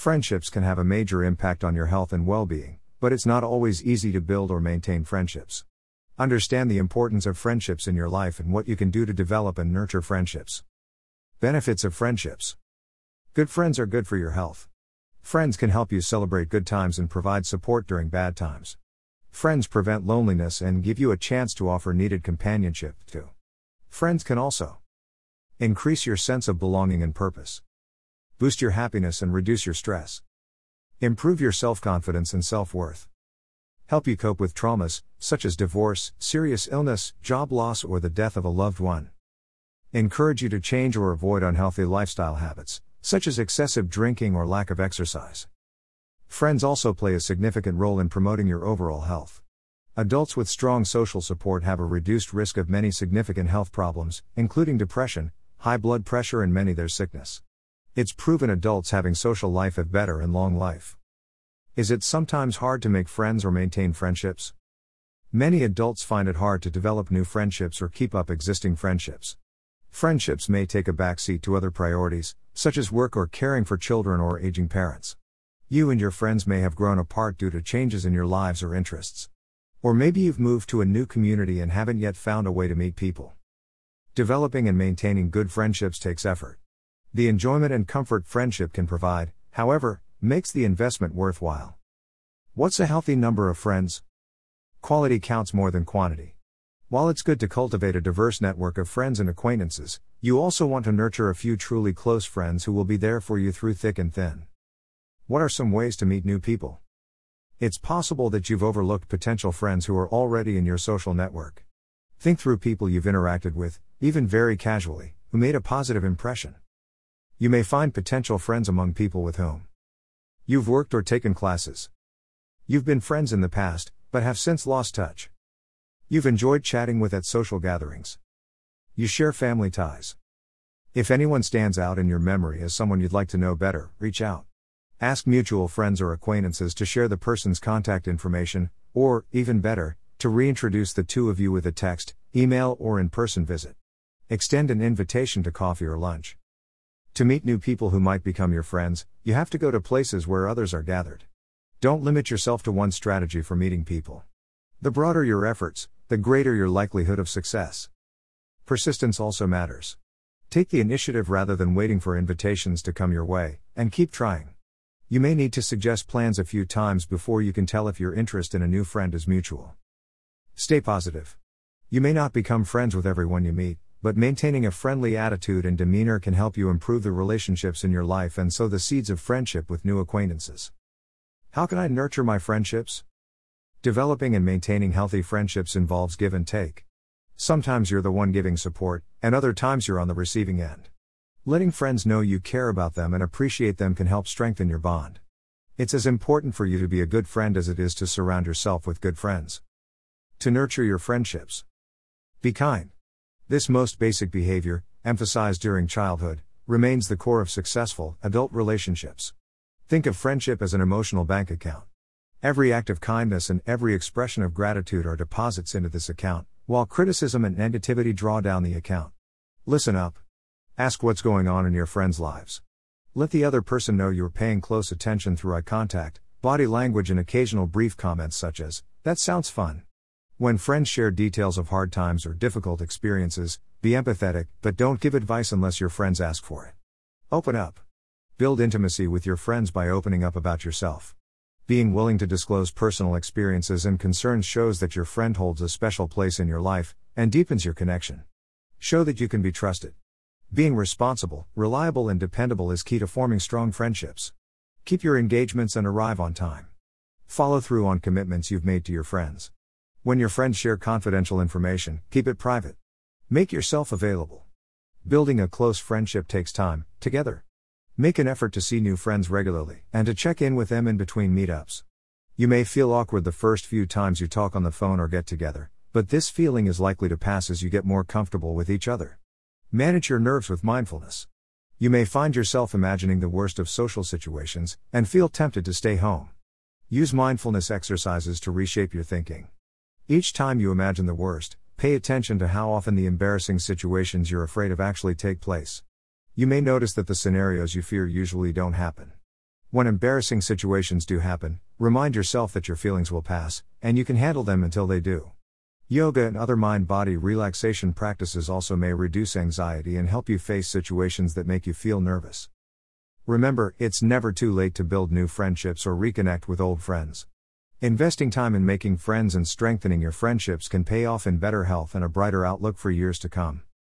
Friendships can have a major impact on your health and well being, but it's not always easy to build or maintain friendships. Understand the importance of friendships in your life and what you can do to develop and nurture friendships. Benefits of friendships Good friends are good for your health. Friends can help you celebrate good times and provide support during bad times. Friends prevent loneliness and give you a chance to offer needed companionship, too. Friends can also increase your sense of belonging and purpose, boost your happiness and reduce your stress, improve your self confidence and self worth, help you cope with traumas, such as divorce, serious illness, job loss, or the death of a loved one, encourage you to change or avoid unhealthy lifestyle habits, such as excessive drinking or lack of exercise. Friends also play a significant role in promoting your overall health. Adults with strong social support have a reduced risk of many significant health problems, including depression, high blood pressure, and many their sickness. It's proven adults having social life have better and long life. Is it sometimes hard to make friends or maintain friendships? Many adults find it hard to develop new friendships or keep up existing friendships. Friendships may take a backseat to other priorities, such as work or caring for children or aging parents. You and your friends may have grown apart due to changes in your lives or interests. Or maybe you've moved to a new community and haven't yet found a way to meet people. Developing and maintaining good friendships takes effort. The enjoyment and comfort friendship can provide, however, makes the investment worthwhile. What's a healthy number of friends? Quality counts more than quantity. While it's good to cultivate a diverse network of friends and acquaintances, you also want to nurture a few truly close friends who will be there for you through thick and thin. What are some ways to meet new people? It's possible that you've overlooked potential friends who are already in your social network. Think through people you've interacted with, even very casually, who made a positive impression. You may find potential friends among people with whom you've worked or taken classes. You've been friends in the past, but have since lost touch. You've enjoyed chatting with at social gatherings. You share family ties. If anyone stands out in your memory as someone you'd like to know better, reach out. Ask mutual friends or acquaintances to share the person's contact information, or, even better, to reintroduce the two of you with a text, email, or in person visit. Extend an invitation to coffee or lunch. To meet new people who might become your friends, you have to go to places where others are gathered. Don't limit yourself to one strategy for meeting people. The broader your efforts, the greater your likelihood of success. Persistence also matters. Take the initiative rather than waiting for invitations to come your way, and keep trying. You may need to suggest plans a few times before you can tell if your interest in a new friend is mutual. Stay positive. You may not become friends with everyone you meet, but maintaining a friendly attitude and demeanor can help you improve the relationships in your life and sow the seeds of friendship with new acquaintances. How can I nurture my friendships? Developing and maintaining healthy friendships involves give and take. Sometimes you're the one giving support, and other times you're on the receiving end. Letting friends know you care about them and appreciate them can help strengthen your bond. It's as important for you to be a good friend as it is to surround yourself with good friends. To nurture your friendships, be kind. This most basic behavior, emphasized during childhood, remains the core of successful adult relationships. Think of friendship as an emotional bank account. Every act of kindness and every expression of gratitude are deposits into this account, while criticism and negativity draw down the account. Listen up. Ask what's going on in your friends' lives. Let the other person know you're paying close attention through eye contact, body language, and occasional brief comments such as, That sounds fun. When friends share details of hard times or difficult experiences, be empathetic, but don't give advice unless your friends ask for it. Open up. Build intimacy with your friends by opening up about yourself. Being willing to disclose personal experiences and concerns shows that your friend holds a special place in your life and deepens your connection. Show that you can be trusted. Being responsible, reliable, and dependable is key to forming strong friendships. Keep your engagements and arrive on time. Follow through on commitments you've made to your friends. When your friends share confidential information, keep it private. Make yourself available. Building a close friendship takes time, together. Make an effort to see new friends regularly and to check in with them in between meetups. You may feel awkward the first few times you talk on the phone or get together, but this feeling is likely to pass as you get more comfortable with each other. Manage your nerves with mindfulness. You may find yourself imagining the worst of social situations and feel tempted to stay home. Use mindfulness exercises to reshape your thinking. Each time you imagine the worst, pay attention to how often the embarrassing situations you're afraid of actually take place. You may notice that the scenarios you fear usually don't happen. When embarrassing situations do happen, remind yourself that your feelings will pass, and you can handle them until they do. Yoga and other mind body relaxation practices also may reduce anxiety and help you face situations that make you feel nervous. Remember, it's never too late to build new friendships or reconnect with old friends. Investing time in making friends and strengthening your friendships can pay off in better health and a brighter outlook for years to come.